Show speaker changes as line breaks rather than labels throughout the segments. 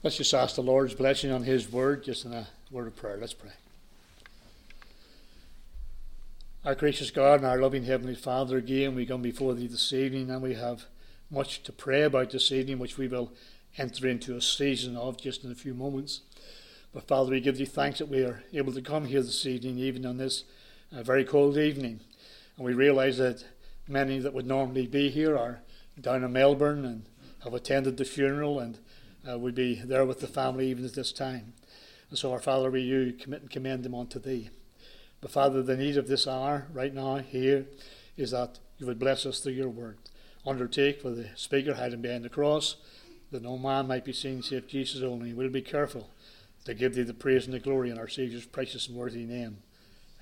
Let's just ask the Lord's blessing on His word, just in a word of prayer. Let's pray. Our gracious God and our loving Heavenly Father, again, we come before Thee this evening and we have much to pray about this evening, which we will enter into a season of just in a few moments. But Father, we give Thee thanks that we are able to come here this evening, even on this uh, very cold evening. And we realize that many that would normally be here are down in Melbourne and have attended the funeral and uh, would be there with the family even at this time. And so, our Father, we you commit and commend them unto Thee. But Father, the need of this hour, right now, here, is that you would bless us through your word. Undertake for the speaker hiding behind the cross, that no man might be seen save Jesus only. We'll be careful to give thee the praise and the glory in our Saviour's precious and worthy name.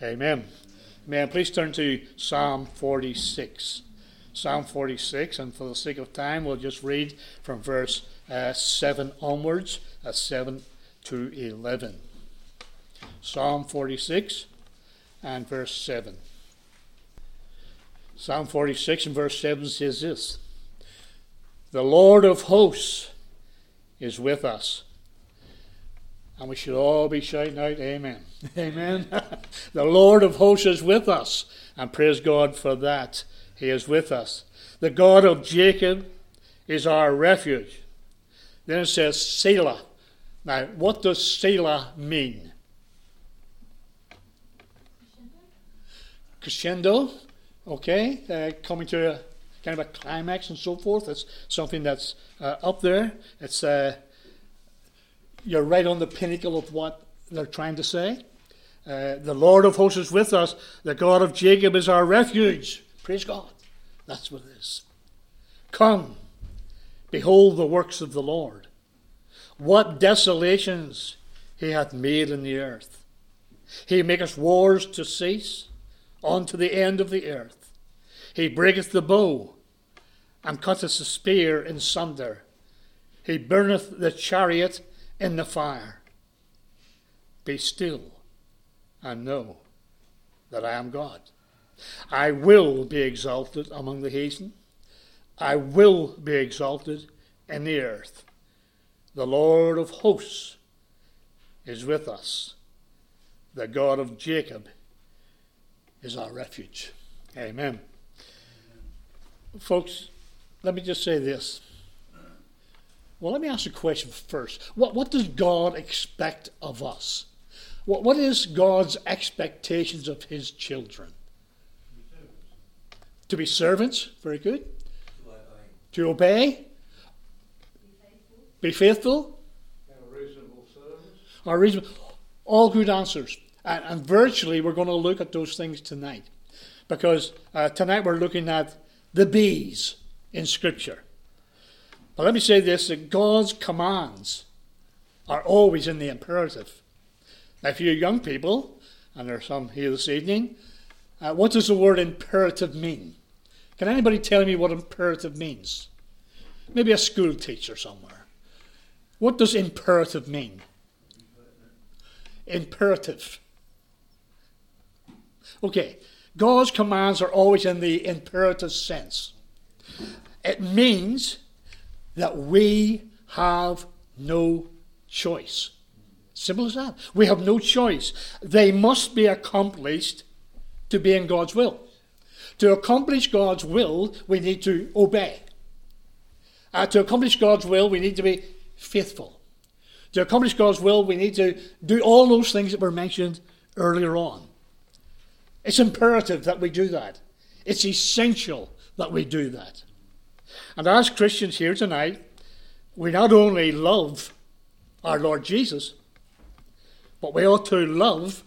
Amen. Amen. Please turn to Psalm 46. Psalm 46, and for the sake of time, we'll just read from verse uh, 7 onwards, uh, 7 to 11. Psalm 46 and verse 7. Psalm 46 and verse 7 says this The Lord of hosts is with us. And we should all be shouting out, Amen. Amen. the Lord of hosts is with us. And praise God for that. He is with us. The God of Jacob is our refuge. Then it says Selah. Now, what does Selah mean? Crescendo, okay, uh, coming to a kind of a climax and so forth. It's something that's uh, up there. It's uh, you're right on the pinnacle of what they're trying to say. Uh, the Lord of hosts is with us. The God of Jacob is our refuge. Praise God. That's what it is. Come, behold the works of the Lord. What desolations he hath made in the earth. He maketh wars to cease unto the end of the earth. He breaketh the bow and cutteth the spear in sunder. He burneth the chariot in the fire. Be still and know that I am God. I will be exalted among the heathen. I will be exalted in the earth. The Lord of hosts is with us. The God of Jacob is our refuge. Amen. Folks, let me just say this. Well, let me ask a question first. What, what does God expect of us? What, what is God's expectations of his children? To be servants, very good. To obey. Be faithful.
reasonable service.
Are reasonable. All good answers. And, and, virtually, we're going to look at those things tonight. Because uh, tonight we're looking at the bees in Scripture. But let me say this that God's commands are always in the imperative. Now, if you're young people, and there are some here this evening, uh, what does the word imperative mean? Can anybody tell me what imperative means? Maybe a school teacher somewhere. What does imperative mean? Imperative. Okay, God's commands are always in the imperative sense. It means that we have no choice. Simple as that. We have no choice. They must be accomplished to be in God's will. To accomplish God's will, we need to obey. Uh, to accomplish God's will, we need to be faithful. To accomplish God's will, we need to do all those things that were mentioned earlier on. It's imperative that we do that. It's essential that we do that. And as Christians here tonight, we not only love our Lord Jesus, but we ought to love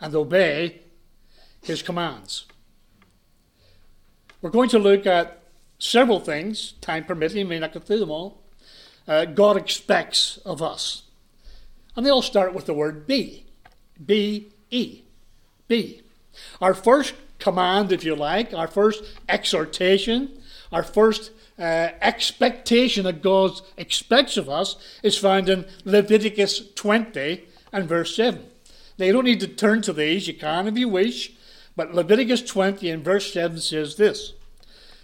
and obey his commands. We're going to look at several things, time permitting, may not get through them all, uh, God expects of us. And they all start with the word be. B E. Our first command, if you like, our first exhortation, our first uh, expectation that God expects of us is found in Leviticus 20 and verse 7. Now, you don't need to turn to these, you can if you wish, but Leviticus 20 and verse 7 says this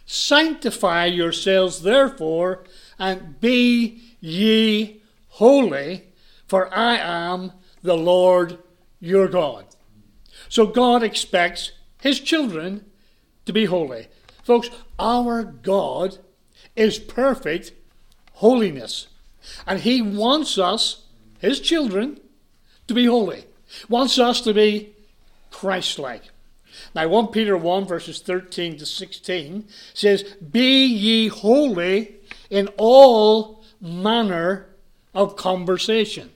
Sanctify yourselves, therefore, and be ye holy, for I am the Lord your God. So God expects his children to be holy. Folks, our God is perfect holiness. And he wants us, his children, to be holy. Wants us to be Christ like. Now, 1 Peter 1, verses 13 to 16 says, Be ye holy in all manner of conversation.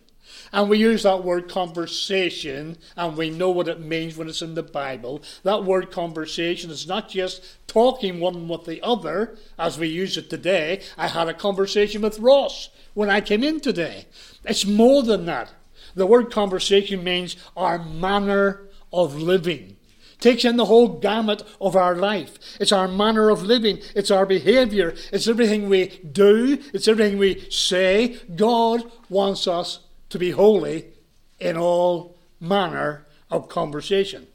And we use that word conversation, and we know what it means when it's in the Bible. That word conversation is not just talking one with the other, as we use it today. I had a conversation with Ross when I came in today. It's more than that. The word conversation means our manner of living. Takes in the whole gamut of our life. It's our manner of living. It's our behavior. It's everything we do. It's everything we say. God wants us to be holy in all manner of conversation.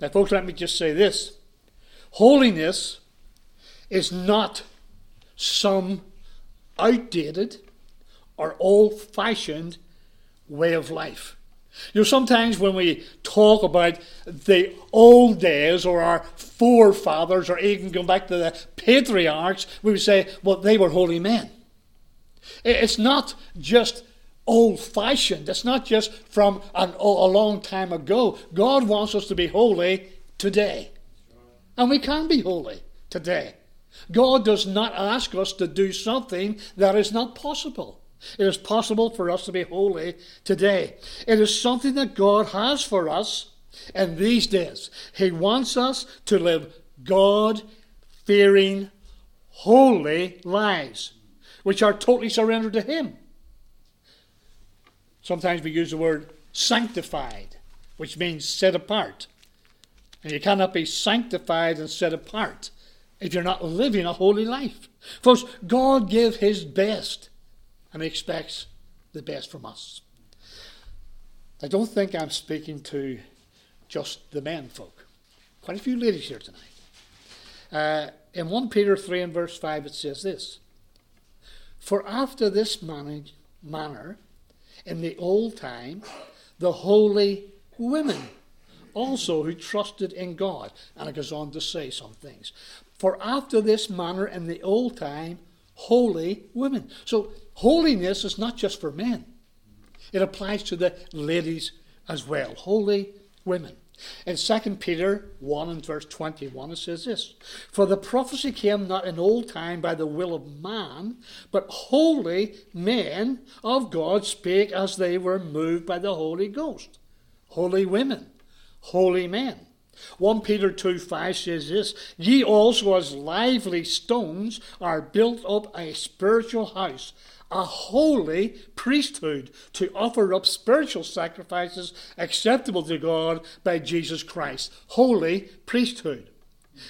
Now, folks, let me just say this holiness is not some outdated or old fashioned way of life. You know, sometimes when we talk about the old days or our forefathers or even going back to the patriarchs, we would say, well, they were holy men. It's not just old fashioned, it's not just from an, a long time ago. God wants us to be holy today. And we can be holy today. God does not ask us to do something that is not possible. It is possible for us to be holy today. It is something that God has for us in these days. He wants us to live God fearing, holy lives, which are totally surrendered to Him. Sometimes we use the word sanctified, which means set apart. And you cannot be sanctified and set apart if you're not living a holy life. Folks, God gave His best and expects the best from us. I don't think I'm speaking to just the men folk. Quite a few ladies here tonight. Uh, in 1 Peter 3 and verse 5, it says this For after this manage, manner, in the old time, the holy women also who trusted in God. And it goes on to say some things. For after this manner in the old time, holy women. So holiness is not just for men, it applies to the ladies as well. Holy women. In 2 Peter 1 and verse 21, it says this For the prophecy came not in old time by the will of man, but holy men of God spake as they were moved by the Holy Ghost. Holy women, holy men. 1 Peter 2 5 says this Ye also, as lively stones, are built up a spiritual house, a holy priesthood, to offer up spiritual sacrifices acceptable to God by Jesus Christ. Holy priesthood.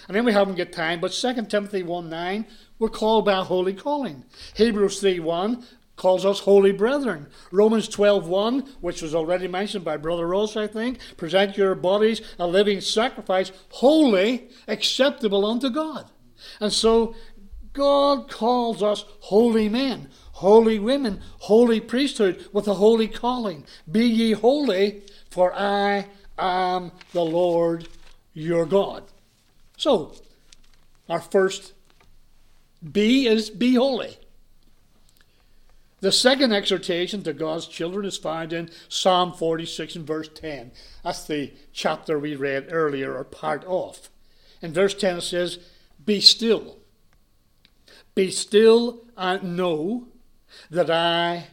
And then we haven't got time, but 2 Timothy 1 9, we're called by a holy calling. Hebrews 3 1, calls us holy brethren. Romans 12:1, which was already mentioned by Brother Ross, I think, present your bodies a living sacrifice, holy, acceptable unto God. And so God calls us holy men, holy women, holy priesthood with a holy calling. Be ye holy, for I am the Lord your God. So, our first B is be holy. The second exhortation to God's children is found in Psalm 46 and verse 10. That's the chapter we read earlier, or part of. In verse 10 it says, Be still. Be still and know that I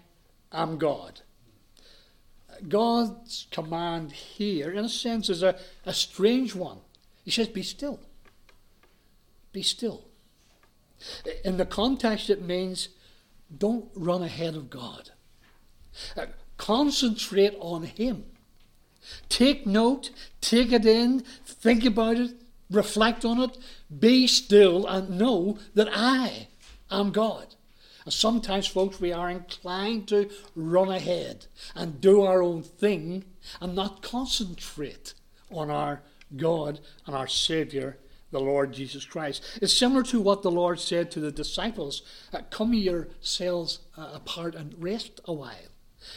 am God. God's command here, in a sense, is a, a strange one. He says, Be still. Be still. In the context, it means don't run ahead of God. Uh, concentrate on Him. Take note, take it in, think about it, reflect on it, be still, and know that I am God. And sometimes, folks, we are inclined to run ahead and do our own thing and not concentrate on our God and our Saviour the Lord Jesus Christ. It's similar to what the Lord said to the disciples uh, Come yourselves uh, apart and rest a while.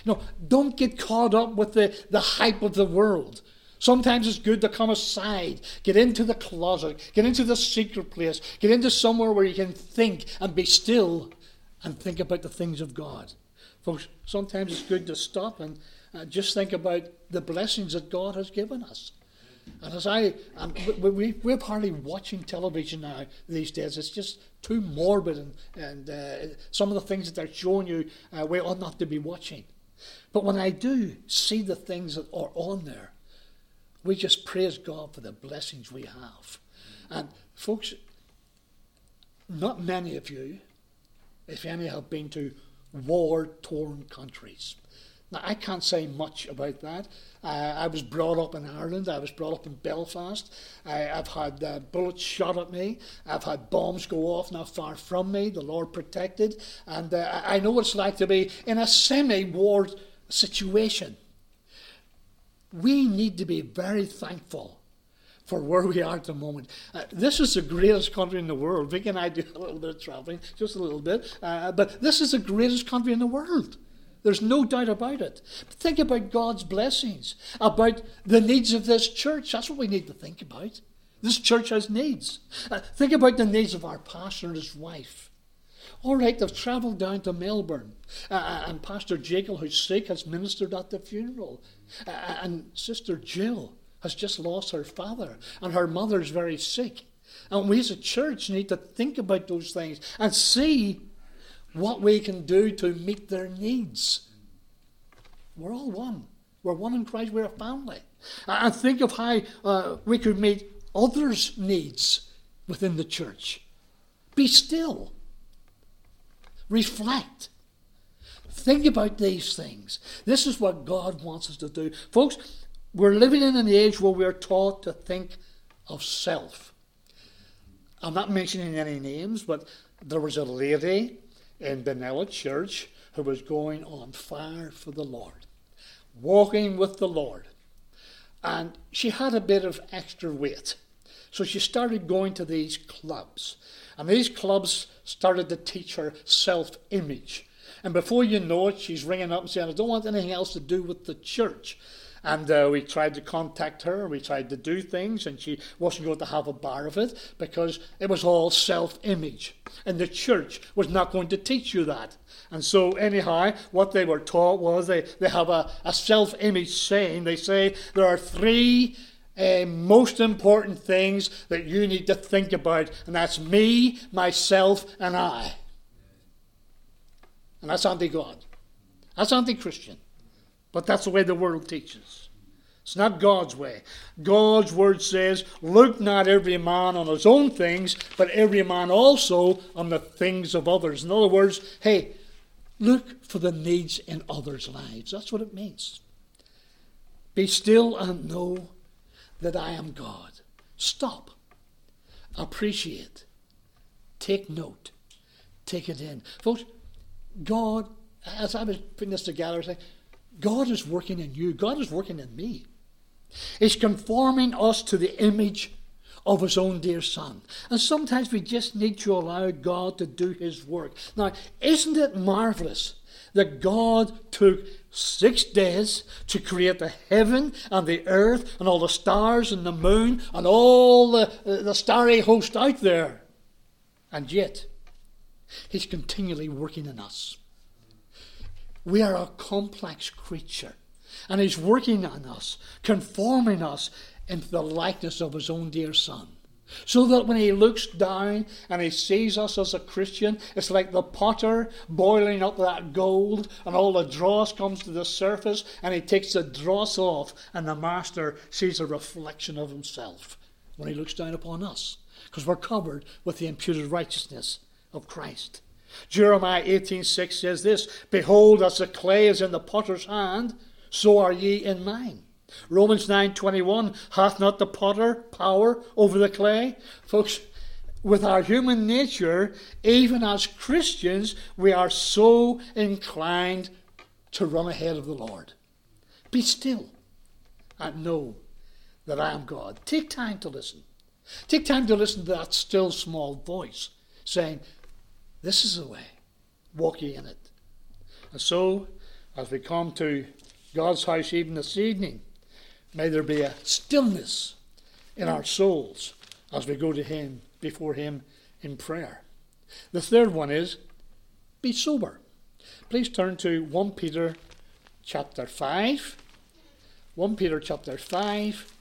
No, don't get caught up with the, the hype of the world. Sometimes it's good to come aside, get into the closet, get into the secret place, get into somewhere where you can think and be still and think about the things of God. Folks, sometimes it's good to stop and uh, just think about the blessings that God has given us. And as I, um, we, we, are hardly watching television now these days. It's just too morbid, and, and uh, some of the things that they're showing you, uh, we ought not to be watching. But when I do see the things that are on there, we just praise God for the blessings we have. And folks, not many of you, if any, have been to war torn countries. Now, I can't say much about that. Uh, I was brought up in Ireland. I was brought up in Belfast. I, have had uh, bullets shot at me. I've had bombs go off not far from me. The Lord protected. And uh, I know what it's like to be in a semi war situation. We need to be very thankful for where we are at the moment. Uh, this is the greatest country in the world. Vic and I do a little bit of traveling, just a little bit, uh, but this is the greatest country in the world. There's no doubt about it. But think about God's blessings, about the needs of this church. That's what we need to think about. This church has needs. Uh, think about the needs of our pastor and his wife. All right, they've travelled down to Melbourne, uh, uh and Pastor Jacob, who's sick, has ministered at the funeral. Uh, uh, and Sister Jill has just lost her father, and her mother's very sick. And we as a church need to think about those things and see what we can do to meet their needs. We're all one. We're one in Christ. We're a family. And think of how uh, we could meet others' needs within the church. Be still. Reflect. Think about these things. This is what God wants us to do. Folks, we're living in an age where we're taught to think of self. I'm not mentioning any names, but there was a lady in Benalla Church who was going on fire for the Lord, walking with the Lord. And she had a bit of extra weight. So she started going to these clubs. And these clubs started to teach her self image. And before you know it, she's ringing up and saying, I don't want anything else to do with the church. And uh, we tried to contact her, we tried to do things, and she wasn't going to have a bar of it because it was all self image. And the church was not going to teach you that. And so, anyhow, what they were taught was they, they have a, a self image saying. They say there are three uh, most important things that you need to think about, and that's me, myself, and I. And that's anti God. That's anti Christian. But that's the way the world teaches. It's not God's way. God's word says, Look not every man on his own things, but every man also on the things of others. In other words, hey, look for the needs in others' lives. That's what it means. Be still and know that I am God. Stop. Appreciate. Take note. Take it in. Folks, God, as I was putting this together, saying, God is working in you, God is working in me. He's conforming us to the image of his own dear son. And sometimes we just need to allow God to do his work. Now, isn't it marvelous that God took six days to create the heaven and the earth and all the stars and the moon and all the, the starry host out there? And yet, he's continually working in us. We are a complex creature. And He's working on us, conforming us into the likeness of His own dear Son. So that when he looks down and he sees us as a Christian, it's like the potter boiling up that gold, and all the dross comes to the surface, and he takes the dross off, and the master sees a reflection of himself when he looks down upon us, because we're covered with the imputed righteousness of Christ. Jeremiah 18:6 says this, Behold, as the clay is in the potter's hand, so are ye in mine. Romans 9:21 hath not the potter power over the clay? Folks, with our human nature, even as Christians, we are so inclined to run ahead of the Lord. Be still and know that I am God. Take time to listen. Take time to listen to that still small voice saying, This is the way, walk ye in it. And so, as we come to God's house even this evening, may there be a stillness in our souls as we go to Him, before Him in prayer. The third one is be sober. Please turn to 1 Peter chapter 5. 1 Peter chapter 5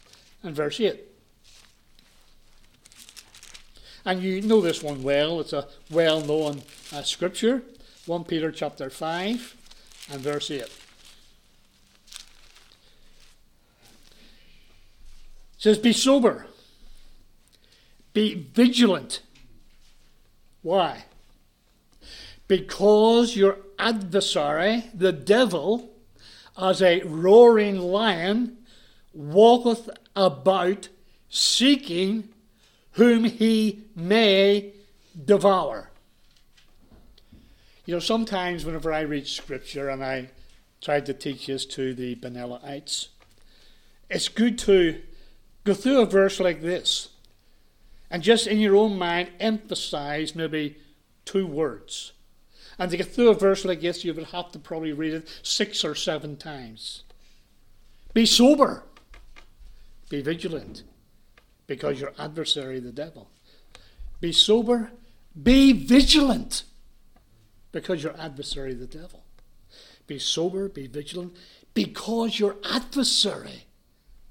and verse 8. And you know this one well, it's a well known uh, scripture. 1 Peter chapter 5 and verse 8. It says, Be sober, be vigilant. Why? Because your adversary, the devil, as a roaring lion, walketh about seeking whom he may devour. You know, sometimes whenever I read scripture and I tried to teach this to the Benallites, it's good to go through a verse like this and just in your own mind emphasize maybe two words. And to get through a verse like this, you would have to probably read it six or seven times. Be sober, be vigilant because your adversary, the devil. Be sober, be vigilant, because your adversary, the devil. Be sober, be vigilant, because your adversary,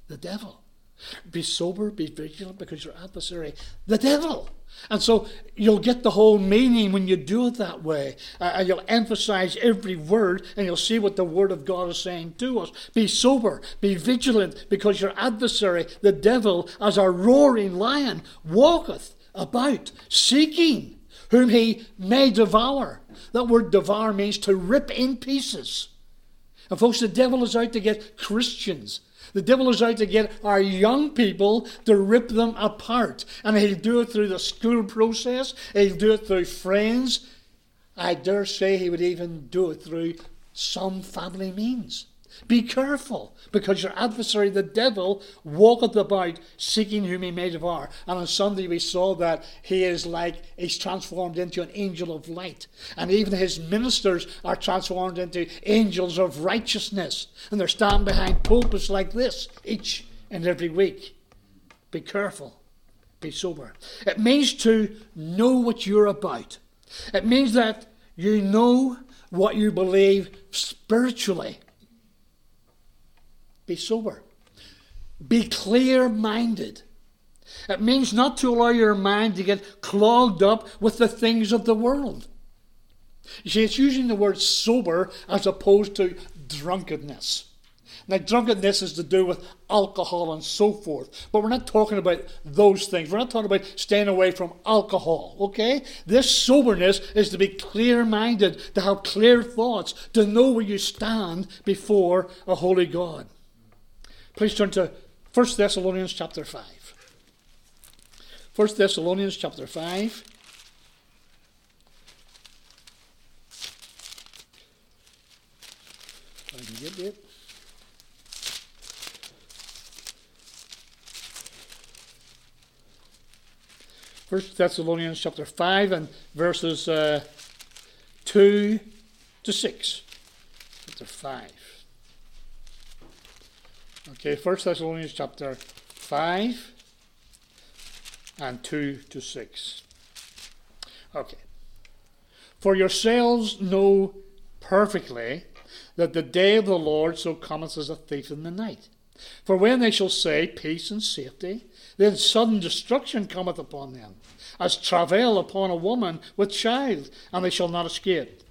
the devil. Be sober, be vigilant, because your adversary, the devil. And so you'll get the whole meaning when you do it that way. Uh, and you'll emphasize every word and you'll see what the Word of God is saying to us. Be sober, be vigilant, because your adversary, the devil, as a roaring lion, walketh about seeking whom he may devour. That word devour means to rip in pieces. And folks, the devil is out to get Christians the devil is out to get our young people to rip them apart. And he'll do it through the school process, he'll do it through friends. I dare say he would even do it through some family means. Be careful, because your adversary, the devil, walketh about seeking whom he may devour. And on Sunday we saw that he is like, he's transformed into an angel of light. And even his ministers are transformed into angels of righteousness. And they're standing behind pulpits like this each and every week. Be careful, be sober. It means to know what you're about, it means that you know what you believe spiritually. Be sober. Be clear minded. It means not to allow your mind to get clogged up with the things of the world. You see, it's using the word sober as opposed to drunkenness. Now, drunkenness is to do with alcohol and so forth. But we're not talking about those things. We're not talking about staying away from alcohol, okay? This soberness is to be clear minded, to have clear thoughts, to know where you stand before a holy God. Please turn to 1 Thessalonians chapter 5. 1 Thessalonians chapter 5. I can get it. First Thessalonians chapter 5 and verses uh, 2 to 6. Chapter 5. Okay, First Thessalonians chapter 5 and 2 to 6. Okay. For yourselves know perfectly that the day of the Lord so cometh as a thief in the night. For when they shall say peace and safety, then sudden destruction cometh upon them, as travail upon a woman with child, and they shall not escape.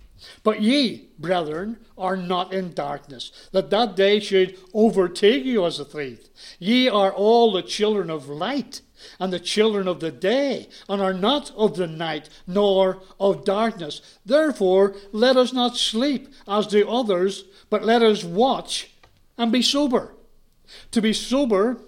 But ye, brethren, are not in darkness, that that day should overtake you as a thief. Ye are all the children of light and the children of the day, and are not of the night nor of darkness. Therefore, let us not sleep as do others, but let us watch and be sober. To be sober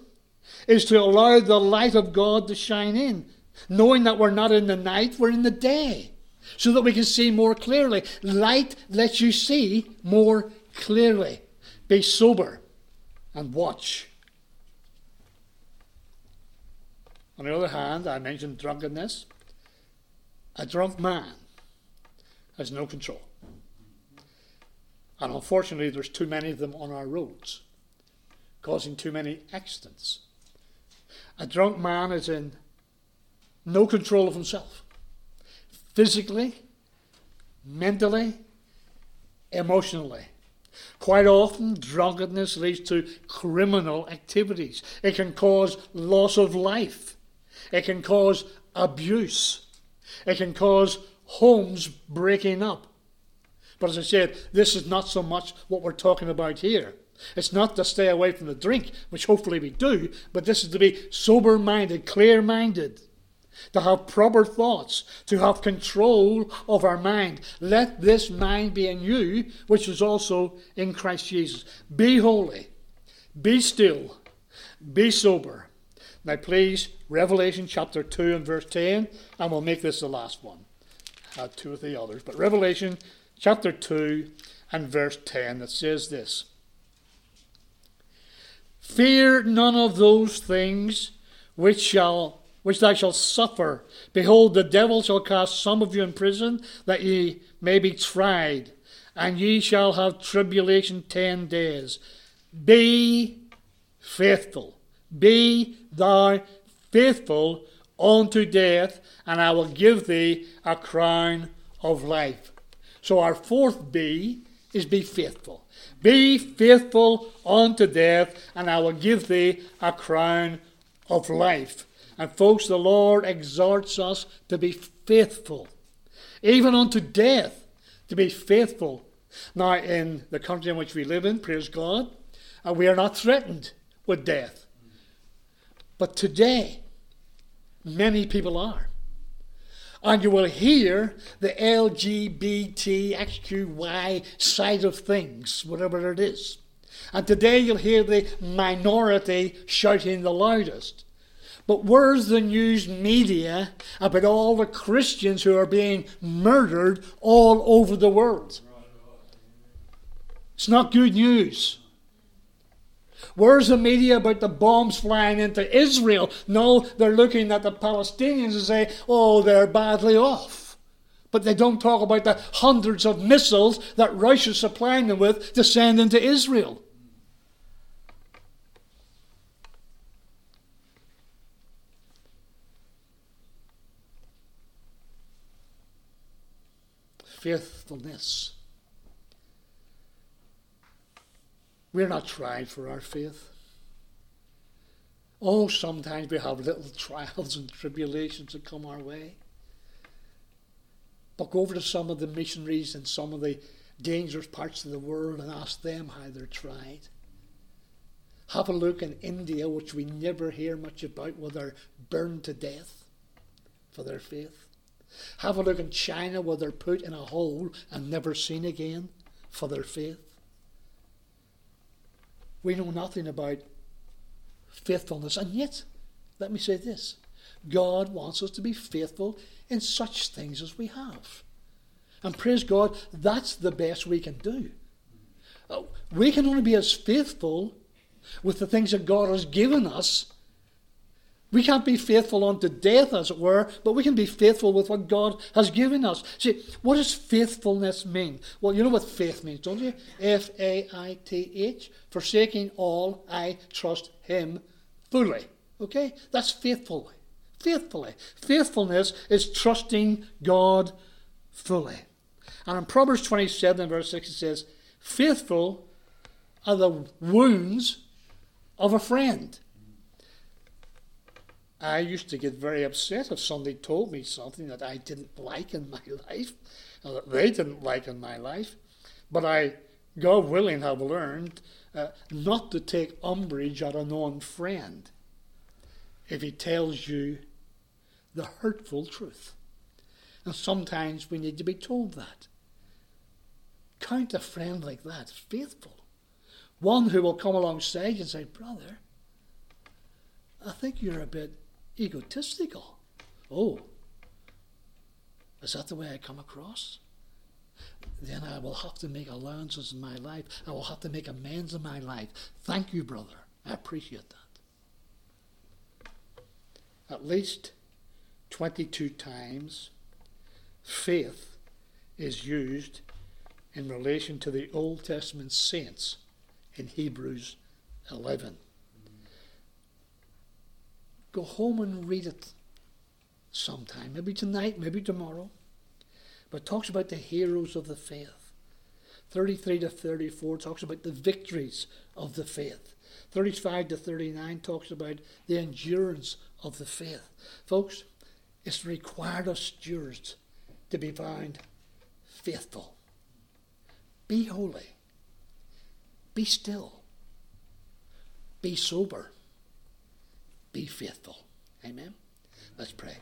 is to allow the light of God to shine in, knowing that we're not in the night, we're in the day so that we can see more clearly. Light lets you see more clearly. Be sober and watch. On the other hand, I mentioned drunkenness. A drunk man has no control. And unfortunately, there's too many of them on our roads, causing too many accidents. A drunk man is in no control of himself, physically, mentally, emotionally. Quite often, drunkenness leads to criminal activities. It can cause loss of life. It can cause abuse. It can cause homes breaking up. But as I said, this is not so much what we're talking about here. It's not to stay away from the drink, which hopefully we do, but this is to be sober minded, clear minded, to have proper thoughts, to have control of our mind. Let this mind be in you, which is also in Christ Jesus. Be holy, be still, be sober. Now, please, Revelation chapter 2 and verse 10, and we'll make this the last one. I had two of the others, but Revelation chapter 2 and verse 10 that says this Fear none of those things which shall which thou shalt suffer. Behold, the devil shall cast some of you in prison, that ye may be tried, and ye shall have tribulation ten days. Be faithful. Be thou faithful unto death, and I will give thee a crown of life. So our fourth B is be faithful. Be faithful unto death, and I will give thee a crown of life. And folks, the Lord exhorts us to be faithful, even unto death, to be faithful. Now, in the country in which we live in, praise God, uh, we are not threatened with death. But today, many people are and you will hear the LGBTQY side of things, whatever it is. And today you'll hear the minority shouting the loudest. But where's the news media about all the Christians who are being murdered all over the world? It's not good news. Where's the media about the bombs flying into Israel? No, they're looking at the Palestinians and say, oh, they're badly off. But they don't talk about the hundreds of missiles that Russia's supplying them with to send into Israel. Faithfulness We're not tried for our faith. Oh, sometimes we have little trials and tribulations that come our way. But go over to some of the missionaries in some of the dangerous parts of the world and ask them how they're tried. Have a look in India, which we never hear much about, where they're burned to death for their faith. Have a look in China, where they're put in a hole and never seen again for their faith we know nothing about faithfulness. And yet, let me say this God wants us to be faithful in such things as we have. And praise God, that's the best we can do. Uh, we can only be as faithful with the things that God has given us we can't be faithful unto death, as it were, but we can be faithful with what God has given us. See, what does faithfulness mean? Well, you know what faith means, don't you? F A I T H. Forsaking all, I trust Him fully. Okay? That's faithfully. Faithfully. Faithfulness is trusting God fully. And in Proverbs 27, verse 6, it says, Faithful are the wounds of a friend I used to get very upset if somebody told me something that I didn't like in my life, or that they didn't like in my life. But I, God willing, have learned uh, not to take umbrage at a known friend if he tells you the hurtful truth. And sometimes we need to be told that. Count a friend like that faithful. One who will come alongside and say, Brother, I think you're a bit egotistical. Oh, is that the way I come across? Then I will have to make allowances in my life. I will have to make amends in my life. Thank you, brother. I appreciate that. at least 22 times faith is used in relation to the Old Testament saints in Hebrews 11. Go home and read it sometime, maybe tonight, maybe tomorrow. But talks about the heroes of the faith. 33 to 34 talks about the victories of the faith. 35 to 39 talks about the endurance of the faith. Folks, it's required of stewards to be found faithful. Be holy. Be still. Be sober. Be faithful. Amen. Let's pray.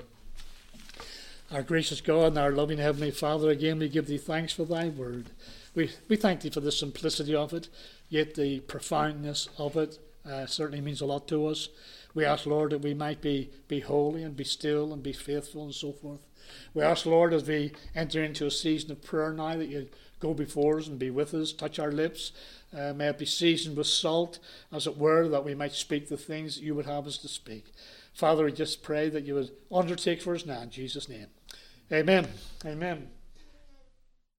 Our gracious God and our loving Heavenly Father, again we give thee thanks for thy word. We, we thank thee for the simplicity of it, yet the profoundness of it uh, certainly means a lot to us. We ask, Lord, that we might be, be holy and be still and be faithful and so forth. We ask, Lord, as we enter into a season of prayer now, that you go before us and be with us, touch our lips. Uh, may it be seasoned with salt, as it were, that we might speak the things that you would have us to speak. Father, we just pray that you would undertake for us now in Jesus' name. Amen. Amen.